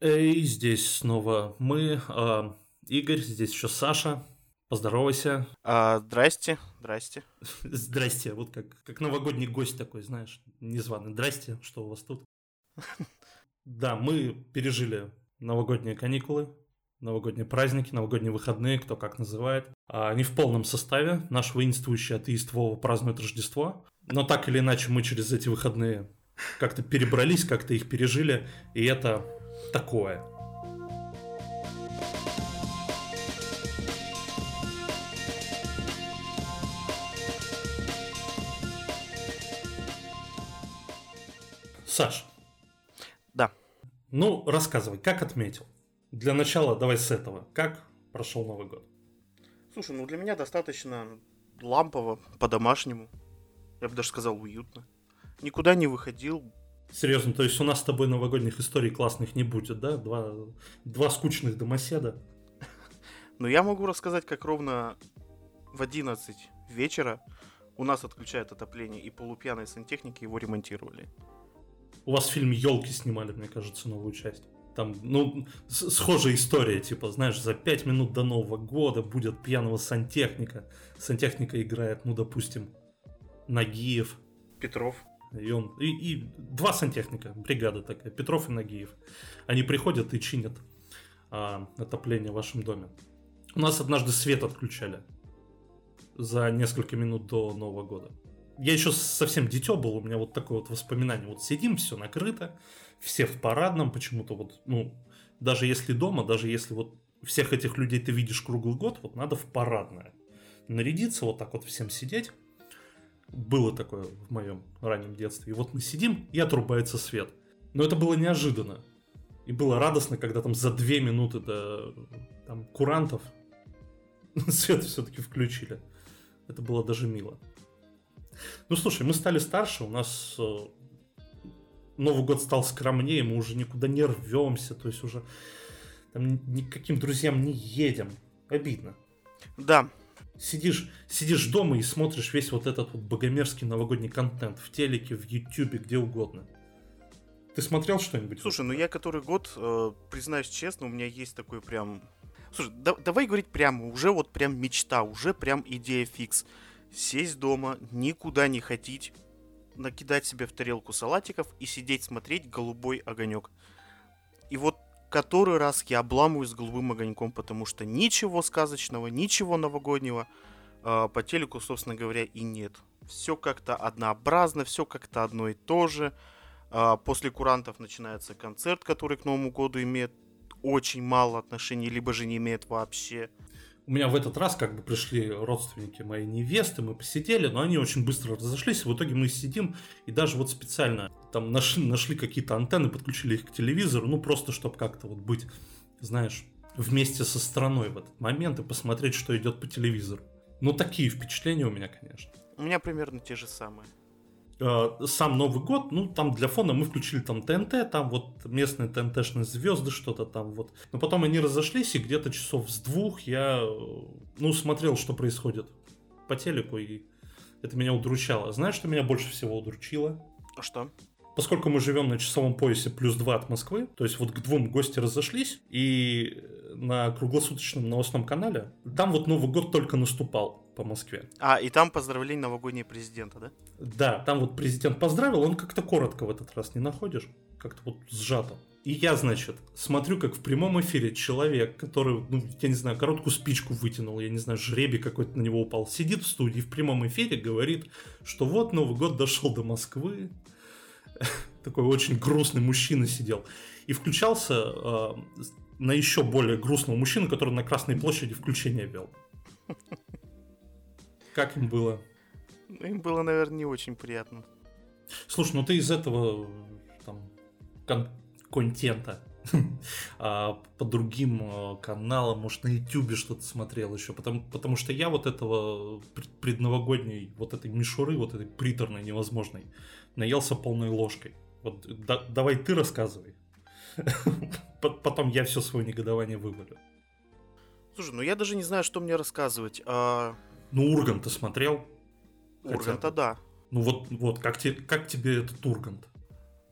Эй, здесь снова мы, э, Игорь, здесь еще Саша. Поздоровайся. А, здрасте, здрасте. Здрасте, вот как, как новогодний гость такой, знаешь, незваный. Здрасте, что у вас тут? Да, мы пережили новогодние каникулы, новогодние праздники, новогодние выходные, кто как называет. А они в полном составе. Наш воинствующий атеист Вова празднует Рождество. Но так или иначе мы через эти выходные как-то перебрались, как-то их пережили. И это такое. Саш. Да. Ну, рассказывай, как отметил? Для начала давай с этого. Как прошел Новый год? Слушай, ну для меня достаточно лампово, по-домашнему. Я бы даже сказал, уютно. Никуда не выходил. Серьезно, то есть у нас с тобой новогодних историй классных не будет, да? Два, два скучных домоседа. Но я могу рассказать, как ровно в 11 вечера у нас отключают отопление, и полупьяные сантехники его ремонтировали. У вас фильм «Елки» снимали, мне кажется, новую часть. Там, ну, схожая история, типа, знаешь, за пять минут до Нового года будет пьяного сантехника. Сантехника играет, ну, допустим, Нагиев. Петров. И он, и, и два сантехника, бригада такая, Петров и Нагиев. Они приходят и чинят а, отопление в вашем доме. У нас однажды свет отключали за несколько минут до Нового года. Я еще совсем дитё был, у меня вот такое вот воспоминание. Вот сидим, все накрыто, все в парадном почему-то вот, ну, даже если дома, даже если вот всех этих людей ты видишь круглый год, вот надо в парадное. Нарядиться, вот так вот всем сидеть. Было такое в моем раннем детстве. И вот мы сидим, и отрубается свет. Но это было неожиданно. И было радостно, когда там за две минуты до там, курантов свет все-таки включили. Это было даже мило. Ну слушай, мы стали старше, у нас э, Новый год стал скромнее, мы уже никуда не рвемся, то есть уже там, никаким друзьям не едем. Обидно. Да, сидишь, сидишь дома и смотришь весь вот этот вот богомерзкий новогодний контент в телеке, в ютюбе, где угодно. Ты смотрел что-нибудь? Слушай, ну я который год, э, признаюсь честно, у меня есть такой прям... Слушай, да, давай говорить прямо, уже вот прям мечта, уже прям идея фикс. Сесть дома, никуда не ходить, накидать себе в тарелку салатиков и сидеть смотреть голубой огонек. И вот который раз я обламываюсь с голубым огоньком, потому что ничего сказочного, ничего новогоднего э, по телеку, собственно говоря, и нет. Все как-то однообразно, все как-то одно и то же. Э, после курантов начинается концерт, который к Новому году имеет очень мало отношений, либо же не имеет вообще у меня в этот раз как бы пришли родственники моей невесты, мы посидели, но они очень быстро разошлись, в итоге мы сидим и даже вот специально там нашли, нашли какие-то антенны, подключили их к телевизору, ну просто чтобы как-то вот быть, знаешь, вместе со страной в этот момент и посмотреть, что идет по телевизору. Ну такие впечатления у меня, конечно. У меня примерно те же самые. Э, сам Новый год, ну, там для фона мы включили там ТНТ, там вот местные ТНТшные звезды, что-то там вот. Но потом они разошлись, и где-то часов с двух я, э, ну, смотрел, что происходит по телеку, и это меня удручало. Знаешь, что меня больше всего удручило? А что? Поскольку мы живем на часовом поясе плюс 2 от Москвы, то есть вот к двум гости разошлись, и на круглосуточном новостном канале, там вот Новый год только наступал по Москве. А, и там поздравление новогоднее президента, да? Да, там вот президент поздравил, он как-то коротко в этот раз не находишь, как-то вот сжато. И я, значит, смотрю, как в прямом эфире человек, который, ну, я не знаю, короткую спичку вытянул, я не знаю, жребий какой-то на него упал, сидит в студии в прямом эфире, говорит, что вот Новый год дошел до Москвы. Такой очень грустный мужчина сидел. И включался э, на еще более грустного мужчину, который на Красной площади включение вел. Как им было? Им было, наверное, не очень приятно. Слушай, ну ты из этого там кон- контента а, по другим а, каналам, может, на Ютубе что-то смотрел еще, потому, потому что я вот этого предновогодней, вот этой мишуры, вот этой приторной, невозможной, наелся полной ложкой. Вот да, давай ты рассказывай. Потом я все свое негодование вывалю. Слушай, ну я даже не знаю, что мне рассказывать. А... Ну, Ургант ты смотрел? Урганта, да. Ну вот, вот, как, те, как тебе этот Ургант?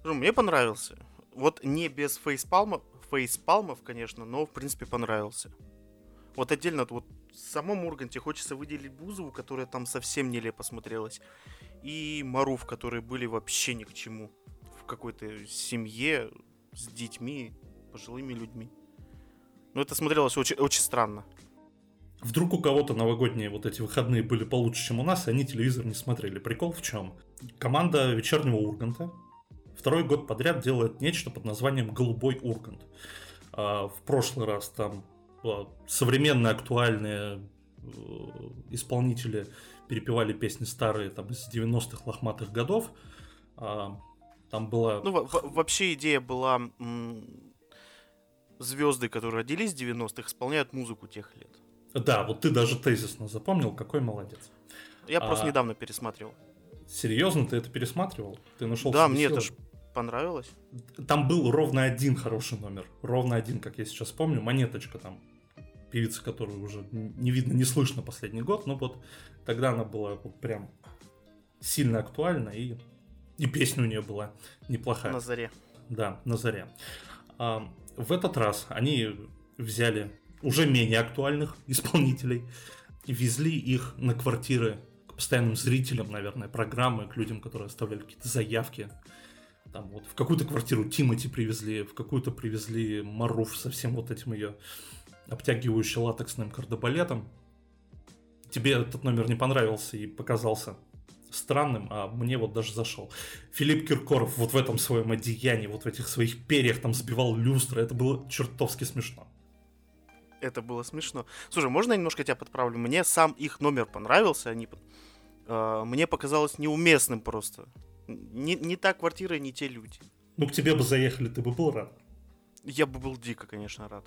Ну, мне понравился. Вот не без фейспалма, фейспалмов, конечно, но, в принципе, понравился. Вот отдельно, вот в самом Урганте хочется выделить Бузову, которая там совсем нелепо смотрелась, и Маруф, которые были вообще ни к чему. В какой-то семье с детьми, пожилыми людьми. Но это смотрелось очень, очень странно. Вдруг у кого-то новогодние вот эти выходные были получше, чем у нас, и они телевизор не смотрели. Прикол в чем? Команда вечернего Урганта второй год подряд делает нечто под названием «Голубой Ургант». А, в прошлый раз там а, современные актуальные э, исполнители перепевали песни старые там из 90-х лохматых годов. А, там была... Ну, вообще идея была звезды, которые родились в 90-х, исполняют музыку тех лет. Да, вот ты даже тезисно запомнил, какой молодец. Я а... просто недавно пересматривал. Серьезно, ты это пересматривал? Ты нашел Да, мне силы? это же понравилось. Там был ровно один хороший номер. Ровно один, как я сейчас помню. Монеточка там. Певица, которую уже не видно, не слышно последний год. Но вот тогда она была вот прям сильно актуальна. И, и песня у нее была неплохая. На заре. Да, на заре. А, в этот раз они взяли уже менее актуальных исполнителей, везли их на квартиры к постоянным зрителям, наверное, программы, к людям, которые оставляли какие-то заявки. Там вот в какую-то квартиру Тимати привезли, в какую-то привезли Маруф со всем вот этим ее обтягивающим латексным кардебалетом. Тебе этот номер не понравился и показался странным, а мне вот даже зашел. Филипп Киркоров вот в этом своем одеянии, вот в этих своих перьях там сбивал люстры, это было чертовски смешно. Это было смешно. Слушай, можно я немножко тебя подправлю? Мне сам их номер понравился, они э, мне показалось неуместным просто. Не, не та квартира, не те люди. Ну, к тебе бы заехали, ты бы был рад? Я бы был дико, конечно, рад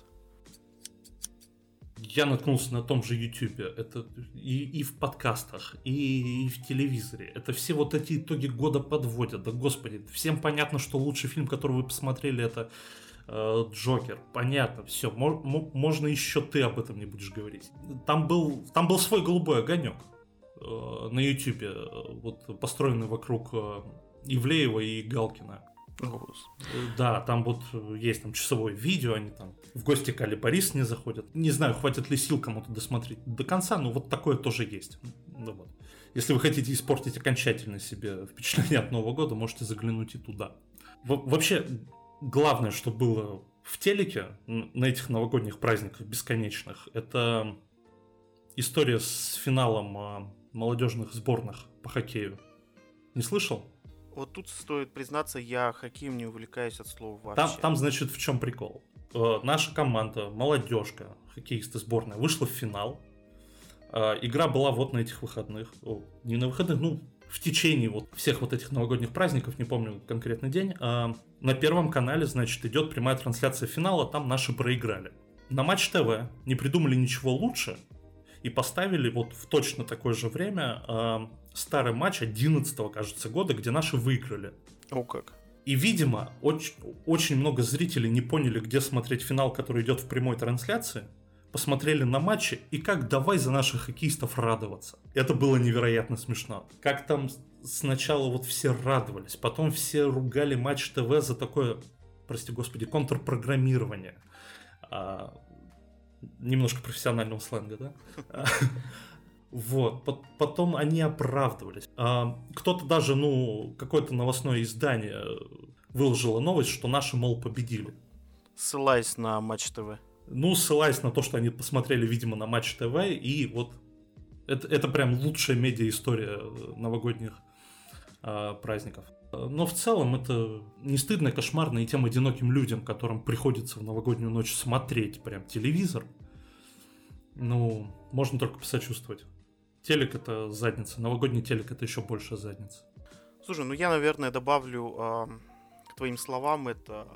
я наткнулся на том же YouTube, это и, и в подкастах, и, и в телевизоре. Это все вот эти итоги года подводят. Да господи, всем понятно, что лучший фильм, который вы посмотрели, это э, Джокер. Понятно, все. Мож, можно еще ты об этом не будешь говорить. Там был, там был свой голубой огонек э, на YouTube, э, вот построенный вокруг э, Ивлеева и Галкина. Да, там вот есть там часовое видео, они там в гости к Борис не заходят. Не знаю, хватит ли сил кому-то досмотреть до конца, но вот такое тоже есть. Ну, вот. Если вы хотите испортить окончательно себе впечатление от Нового года, можете заглянуть и туда. В- вообще, главное, что было в телеке на этих новогодних праздниках бесконечных, это история с финалом а, молодежных сборных по хоккею. Не слышал? Вот тут стоит признаться, я хоккеем не увлекаюсь от слова вообще. Там, там значит, в чем прикол? Э, наша команда, молодежка, хоккеисты сборная, вышла в финал. Э, игра была вот на этих выходных. О, не на выходных, ну, в течение вот всех вот этих новогодних праздников, не помню конкретный день, э, на Первом канале, значит, идет прямая трансляция финала, там наши проиграли. На Матч ТВ не придумали ничего лучше и поставили вот в точно такое же время старый матч 11 кажется, года, где наши выиграли. О как. И, видимо, очень, очень много зрителей не поняли, где смотреть финал, который идет в прямой трансляции, посмотрели на матчи и как давай за наших хоккеистов радоваться. Это было невероятно смешно. Как там сначала вот все радовались, потом все ругали Матч ТВ за такое, прости господи, контрпрограммирование. А, немножко профессионального сленга, да? Вот, потом они оправдывались. А, кто-то даже, ну, какое-то новостное издание выложило новость, что наши, мол, победили. Ссылаясь на Матч ТВ. Ну, ссылаясь на то, что они посмотрели, видимо, на Матч ТВ, и вот это, это прям лучшая медиа-история новогодних а, праздников. Но в целом это не стыдно, кошмарно и тем одиноким людям, которым приходится в новогоднюю ночь смотреть прям телевизор. Ну, можно только посочувствовать. Телек это задница, новогодний телек это еще больше задница. Слушай, ну я, наверное, добавлю э, к твоим словам, это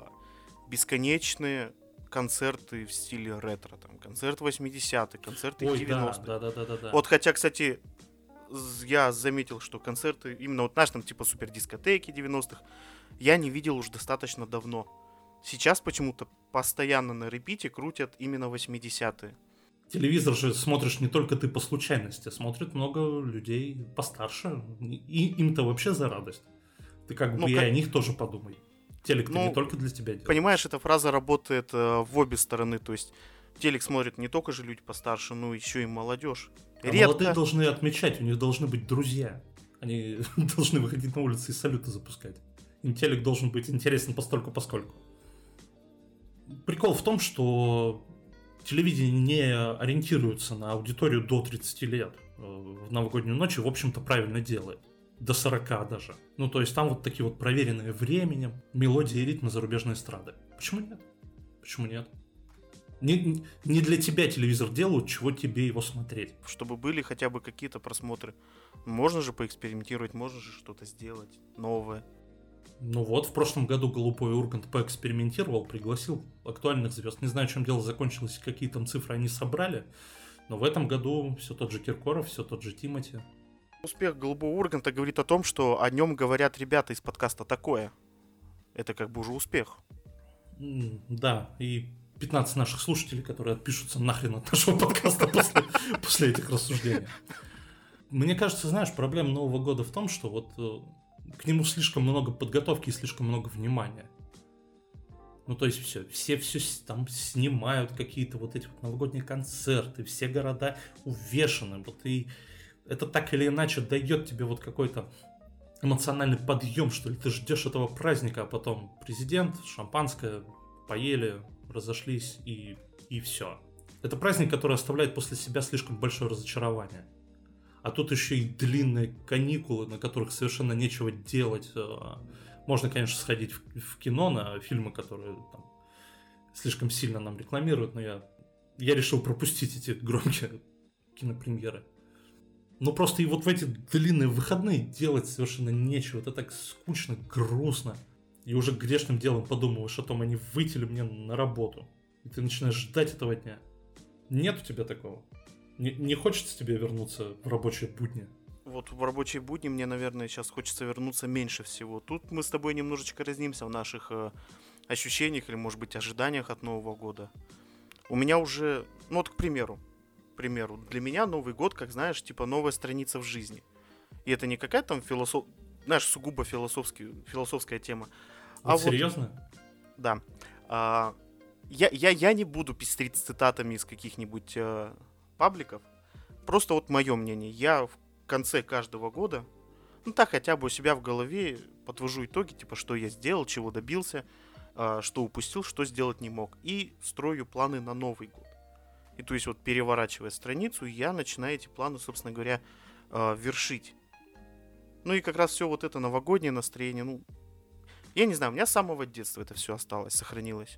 бесконечные концерты в стиле ретро, там, концерт 80-х, концерты 90-х. Да, да, да, да, да. Вот, хотя, кстати, я заметил, что концерты, именно вот наш там типа супер дискотеки 90-х, я не видел уже достаточно давно. Сейчас почему-то постоянно на репите крутят именно 80-е телевизор же смотришь не только ты по случайности, смотрит много людей постарше, и им-то вообще за радость. Ты как бы ну, и как... о них тоже подумай. Телек Ну, не только для тебя делают. Понимаешь, эта фраза работает э, в обе стороны. То есть телек смотрят не только же люди постарше, но еще и молодежь. А молодые должны отмечать, у них должны быть друзья. Они должны выходить на улицы и салюты запускать. Им телек должен быть интересен постольку поскольку. Прикол в том, что телевидение не ориентируется на аудиторию до 30 лет. Э, В новогоднюю ночь, и, в общем-то, правильно делает. До 40 даже. Ну, то есть там вот такие вот проверенные временем мелодии и ритмы зарубежной эстрады. Почему нет? Почему нет? Не, не для тебя телевизор делают, чего тебе его смотреть. Чтобы были хотя бы какие-то просмотры. Можно же поэкспериментировать, можно же что-то сделать новое. Ну вот, в прошлом году Голубой Ургант поэкспериментировал, пригласил актуальных звезд. Не знаю, чем дело закончилось, какие там цифры они собрали. Но в этом году все тот же Киркоров, все тот же Тимати. Успех Голубого Урганта говорит о том, что о нем говорят ребята из подкаста такое. Это как бы уже успех. Да, и 15 наших слушателей, которые отпишутся нахрен от нашего подкаста после, после этих рассуждений. Мне кажется, знаешь, проблема Нового года в том, что вот э, к нему слишком много подготовки и слишком много внимания. Ну, то есть все, все все там снимают какие-то вот эти вот новогодние концерты, все города увешаны, вот и это так или иначе дает тебе вот какой-то эмоциональный подъем, что ли, ты ждешь этого праздника, а потом президент, шампанское, поели, разошлись и, и все. Это праздник, который оставляет после себя слишком большое разочарование. А тут еще и длинные каникулы, на которых совершенно нечего делать. Э, Можно, конечно, сходить в, кино на фильмы, которые там слишком сильно нам рекламируют, но я, я решил пропустить эти громкие кинопремьеры. Ну просто и вот в эти длинные выходные делать совершенно нечего. Это так скучно, грустно. И уже грешным делом подумываешь о том, они выйти ли мне на работу. И ты начинаешь ждать этого дня. Нет у тебя такого? Не, не хочется тебе вернуться в рабочие будни? Вот в рабочие будни мне, наверное, сейчас хочется вернуться меньше всего. Тут мы с тобой немножечко разнимся в наших э, ощущениях или, может быть, ожиданиях от Нового года. У меня уже, ну вот, к примеру, к примеру, для меня Новый год, как знаешь, типа новая страница в жизни. И это не какая-то там философ... знаешь, сугубо философский, философская тема. Вот серьезно? Да. А, я, я, я не буду пестрить цитатами из каких-нибудь э, пабликов. Просто вот мое мнение. Я в конце каждого года, ну так хотя бы у себя в голове подвожу итоги, типа, что я сделал, чего добился, э, что упустил, что сделать не мог. И строю планы на Новый год. И то есть вот переворачивая страницу, я начинаю эти планы, собственно говоря, э, вершить. Ну и как раз все вот это новогоднее настроение, ну, я не знаю, у меня с самого детства это все осталось, сохранилось.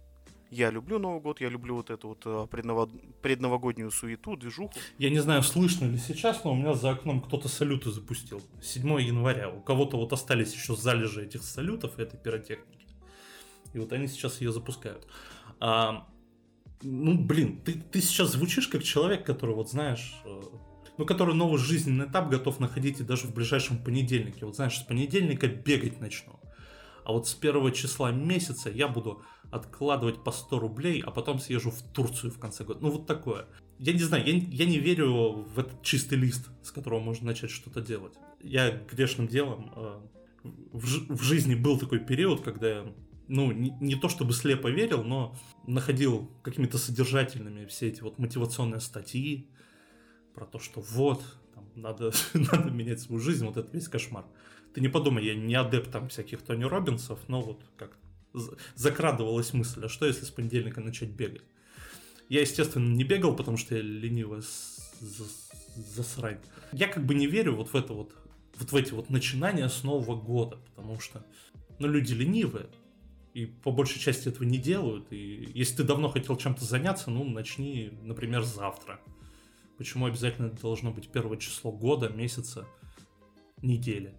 Я люблю Новый год, я люблю вот эту вот э, предново- предновогоднюю суету, движуху. Я не знаю, слышно ли сейчас, но у меня за окном кто-то салюты запустил. 7 января. У кого-то вот остались еще залежи этих салютов и этой пиротехники. И вот они сейчас ее запускают. А, ну, блин, ты, ты сейчас звучишь как человек, который, вот знаешь, э, ну, который новый жизненный этап готов находить и даже в ближайшем понедельнике. Вот знаешь, с понедельника бегать начну. А вот с первого числа месяца я буду откладывать по 100 рублей, а потом съезжу в Турцию в конце года. Ну, вот такое. Я не знаю, я, я не верю в этот чистый лист, с которого можно начать что-то делать. Я грешным делом э, в, в жизни был такой период, когда я, ну, не, не то чтобы слепо верил, но находил какими-то содержательными все эти вот мотивационные статьи про то, что вот, там, надо, надо менять свою жизнь, вот это весь кошмар. Ты не подумай, я не адепт там всяких Тони Робинсов, но вот как закрадывалась мысль, а что если с понедельника начать бегать? Я, естественно, не бегал, потому что я ленивый засрань. Я как бы не верю вот в это вот, вот в эти вот начинания с Нового года, потому что, ну, люди ленивые, и по большей части этого не делают, и если ты давно хотел чем-то заняться, ну, начни, например, завтра. Почему обязательно это должно быть первое число года, месяца, недели?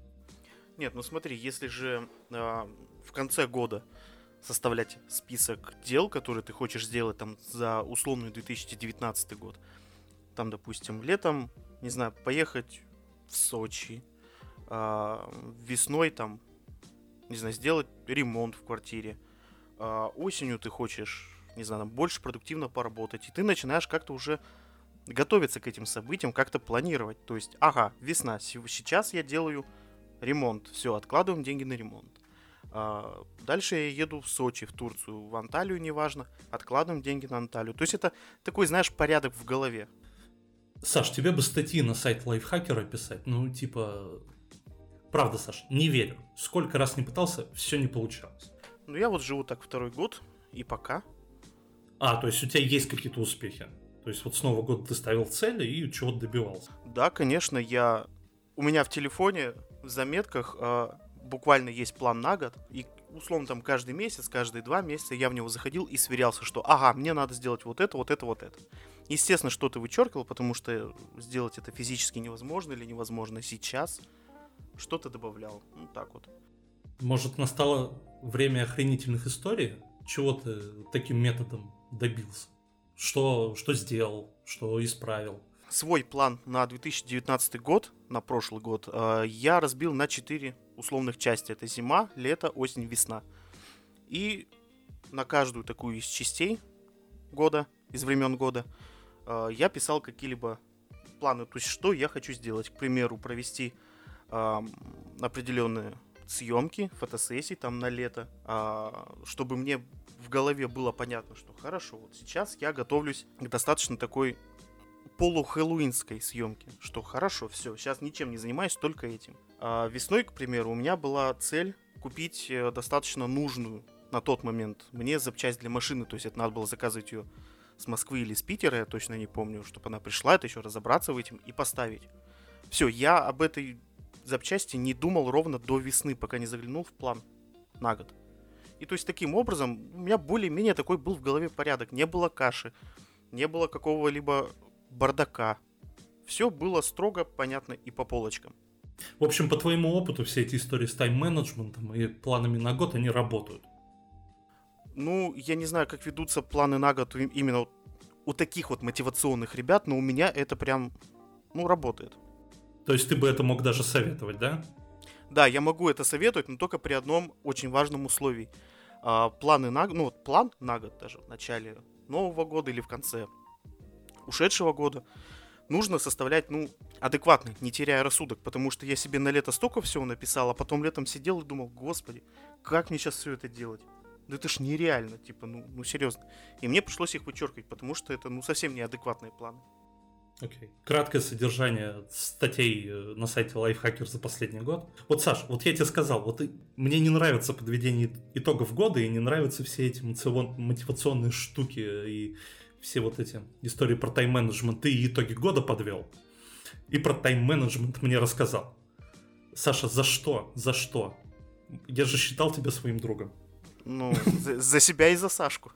Нет, ну смотри, если же э, в конце года составлять список дел, которые ты хочешь сделать там за условный 2019 год, там, допустим, летом, не знаю, поехать в Сочи, э, весной там, не знаю, сделать ремонт в квартире, э, осенью ты хочешь, не знаю, там, больше продуктивно поработать, и ты начинаешь как-то уже готовиться к этим событиям, как-то планировать. То есть, ага, весна, сейчас я делаю ремонт, все, откладываем деньги на ремонт. А дальше я еду в Сочи, в Турцию, в Анталию, неважно. Откладываем деньги на Анталию. То есть это такой, знаешь, порядок в голове. Саш, тебе бы статьи на сайт лайфхакера писать. Ну, типа... Правда, Саш, не верю. Сколько раз не пытался, все не получалось. Ну, я вот живу так второй год, и пока. А, то есть у тебя есть какие-то успехи? То есть вот с Нового года ты ставил цели и чего-то добивался? Да, конечно, я... У меня в телефоне в заметках э, буквально есть план на год, и условно там каждый месяц, каждые два месяца я в него заходил и сверялся, что ага, мне надо сделать вот это, вот это, вот это. Естественно, что-то вычеркивал, потому что сделать это физически невозможно или невозможно сейчас. Что-то добавлял. Ну так вот. Может, настало время охренительных историй? Чего ты таким методом добился? Что, что сделал? Что исправил? Свой план на 2019 год, на прошлый год, э, я разбил на 4 условных части. Это зима, лето, осень, весна. И на каждую такую из частей года, из времен года, э, я писал какие-либо планы. То есть, что я хочу сделать. К примеру, провести определенные съемки, фотосессии там на лето, э, чтобы мне в голове было понятно, что хорошо, вот сейчас я готовлюсь к достаточно такой полухэллоуинской съемке, что хорошо, все, сейчас ничем не занимаюсь, только этим. А весной, к примеру, у меня была цель купить э, достаточно нужную на тот момент мне запчасть для машины, то есть это надо было заказывать ее с Москвы или с Питера, я точно не помню, чтобы она пришла, это еще разобраться в этом и поставить. Все, я об этой запчасти не думал ровно до весны, пока не заглянул в план на год. И то есть таким образом у меня более-менее такой был в голове порядок. Не было каши, не было какого-либо бардака. Все было строго, понятно и по полочкам. В общем, по твоему опыту, все эти истории с тайм-менеджментом и планами на год, они работают. Ну, я не знаю, как ведутся планы на год именно у таких вот мотивационных ребят, но у меня это прям, ну, работает. То есть ты бы это мог даже советовать, да? Да, я могу это советовать, но только при одном очень важном условии. А, планы на ну вот план на год даже в начале нового года или в конце ушедшего года нужно составлять, ну, адекватно, не теряя рассудок, потому что я себе на лето столько всего написал, а потом летом сидел и думал, господи, как мне сейчас все это делать? Да это ж нереально, типа, ну, ну серьезно. И мне пришлось их вычеркивать, потому что это, ну, совсем неадекватные планы. Окей. Okay. Краткое содержание статей э, на сайте Lifehacker за последний год. Вот, Саш, вот я тебе сказал, вот мне не нравится подведение итогов года, и не нравятся все эти мотивационные штуки и все вот эти истории про тайм-менеджмент. Ты итоги года подвел. И про тайм-менеджмент мне рассказал. Саша, за что? За что? Я же считал тебя своим другом. Ну, за, за себя и за Сашку.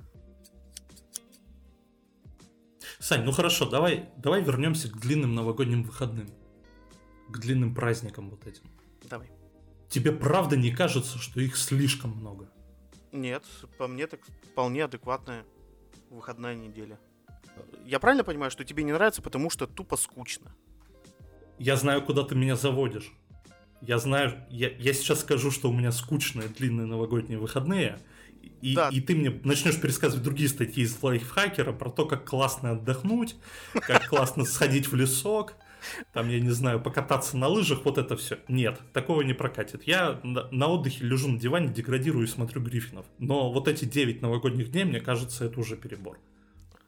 Сань, ну хорошо, давай, давай вернемся к длинным новогодним выходным. К длинным праздникам вот этим. Давай. Тебе правда не кажется, что их слишком много? Нет, по мне так вполне адекватная выходная неделя. Я правильно понимаю, что тебе не нравится, потому что тупо скучно? Я знаю, куда ты меня заводишь. Я знаю, я, я сейчас скажу, что у меня скучные длинные новогодние выходные, и, да. и ты мне начнешь пересказывать другие статьи из лайфхакера про то, как классно отдохнуть, как классно сходить в лесок, там, я не знаю, покататься на лыжах, вот это все. Нет, такого не прокатит. Я на отдыхе лежу на диване, деградирую и смотрю Гриффинов. Но вот эти 9 новогодних дней, мне кажется, это уже перебор.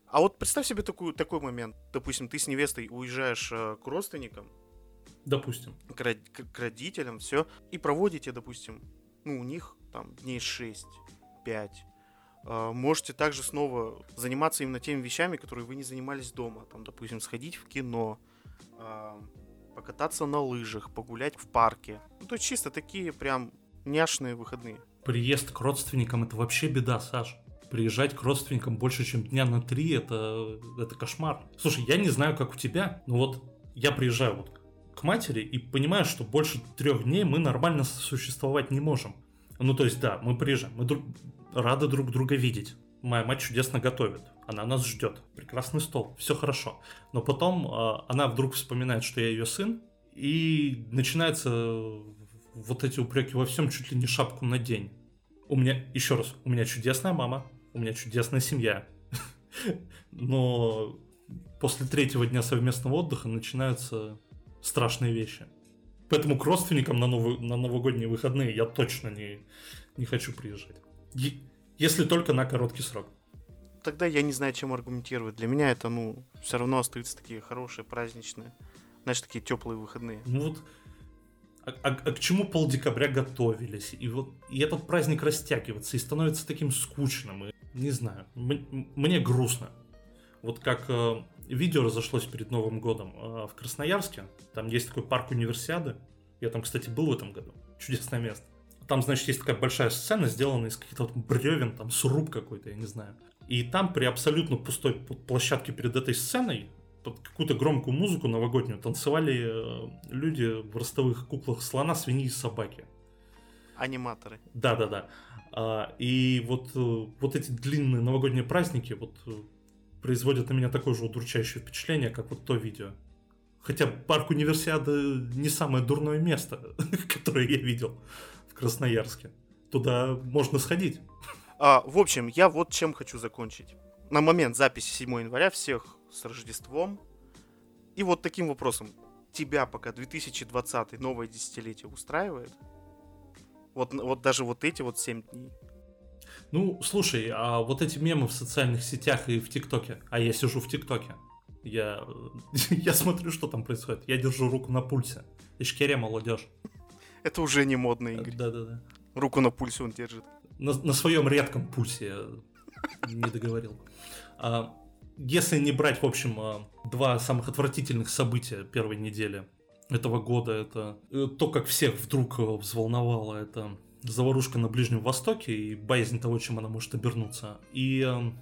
А вот представь себе такую, такой момент. Допустим, ты с невестой уезжаешь э, к родственникам. Допустим. К, к, к родителям, все. И проводите, допустим, ну, у них там дней 6 5. А, можете также снова заниматься именно теми вещами, которые вы не занимались дома. Там, допустим, сходить в кино, покататься на лыжах, погулять в парке. Ну, то есть чисто такие прям няшные выходные. Приезд к родственникам это вообще беда, Саш. Приезжать к родственникам больше, чем дня на три, это, это кошмар. Слушай, я не знаю, как у тебя, но вот я приезжаю вот к матери и понимаю, что больше трех дней мы нормально существовать не можем. Ну, то есть, да, мы приезжаем, мы друг, рады друг друга видеть. Моя мать чудесно готовит, она нас ждет, прекрасный стол, все хорошо. Но потом э, она вдруг вспоминает, что я ее сын, и начинается вот эти упреки во всем чуть ли не шапку на день. У меня, еще раз, у меня чудесная мама, у меня чудесная семья. Но после третьего дня совместного отдыха начинаются страшные вещи. Поэтому к родственникам на, новый, на новогодние выходные я точно не, Не хочу приезжать. Если только на короткий срок. Тогда я не знаю, чем аргументировать. Для меня это, ну, все равно остаются такие хорошие, праздничные, знаешь, такие теплые выходные. Ну вот, а, а, а к чему пол декабря готовились? И вот и этот праздник растягивается и становится таким скучным. И, не знаю, мне грустно. Вот как э, видео разошлось перед Новым годом э, в Красноярске. Там есть такой парк универсиады. Я там, кстати, был в этом году. Чудесное место. Там, значит, есть такая большая сцена, сделанная из каких-то вот бревен, там сруб какой-то, я не знаю. И там при абсолютно пустой площадке перед этой сценой под какую-то громкую музыку новогоднюю танцевали э, люди в ростовых куклах слона, свиньи и собаки. Аниматоры. Да-да-да. А, и вот, э, вот эти длинные новогодние праздники вот э, производят на меня такое же удручающее впечатление, как вот то видео. Хотя парк универсиады не самое дурное место, которое я видел в Красноярске. Туда можно сходить. А, в общем, я вот чем хочу закончить. На момент записи 7 января всех с Рождеством. И вот таким вопросом. Тебя пока 2020 новое десятилетие устраивает? Вот, вот даже вот эти вот 7 дней. Ну, слушай, а вот эти мемы в социальных сетях и в ТикТоке, а я сижу в ТикТоке, я, я смотрю, что там происходит, я держу руку на пульсе. Ишкере молодежь. Это уже не модно, Игорь. Да-да-да. Руку на пульсе он держит. На, на своем редком пульсе я не договорил. А, если не брать, в общем, а, два самых отвратительных события первой недели этого года, это э, то, как всех вдруг э, взволновало, это заварушка на Ближнем Востоке и боязнь того, чем она может обернуться. И э,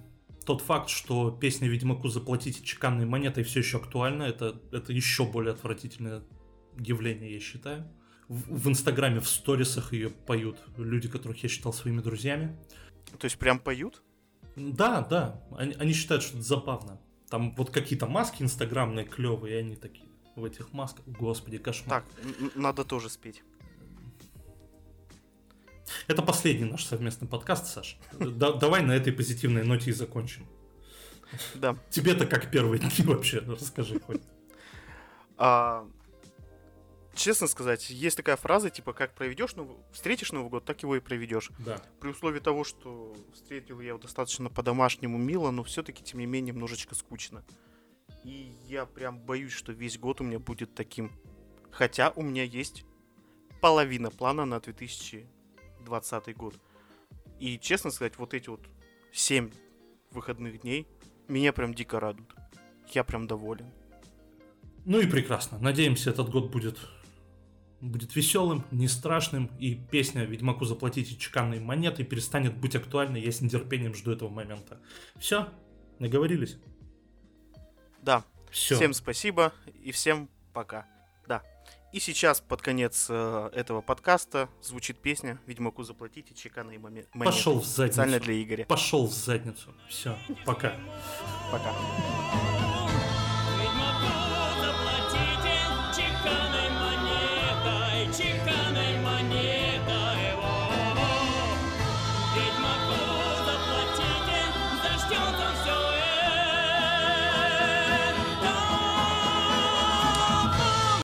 тот факт, что песня Ведьмаку «Заплатите чеканной монетой» все еще актуальна, это, это еще более отвратительное явление, я считаю. В, в Инстаграме, в сторисах ее поют люди, которых я считал своими друзьями. То есть прям поют? Да, да. Они, они считают, что это забавно. Там вот какие-то маски инстаграмные клевые, и они такие в этих масках. Господи, кошмар. Так, надо тоже спеть. Это последний наш совместный подкаст, Саш. Да, давай на этой позитивной ноте и закончим. Да. Тебе-то как первые дни вообще? Расскажи хоть. А, честно сказать, есть такая фраза, типа, как проведешь, ну, встретишь Новый год, так его и проведешь. Да. При условии того, что встретил я его достаточно по-домашнему мило, но все-таки, тем не менее, немножечко скучно. И я прям боюсь, что весь год у меня будет таким. Хотя у меня есть половина плана на 2020 год. И, честно сказать, вот эти вот 7 выходных дней меня прям дико радуют. Я прям доволен. Ну и прекрасно. Надеемся, этот год будет будет веселым, не страшным, и песня «Ведьмаку заплатите чеканные монеты» перестанет быть актуальной. Я с нетерпением жду этого момента. Все, наговорились? Да. Все. Всем спасибо и всем пока. Да. И сейчас под конец э, этого подкаста звучит песня «Ведьмаку заплатите чеканные монеты». Пошел в задницу. Специально для Игоря. Пошел в задницу. Все, пока. Пока. Чика!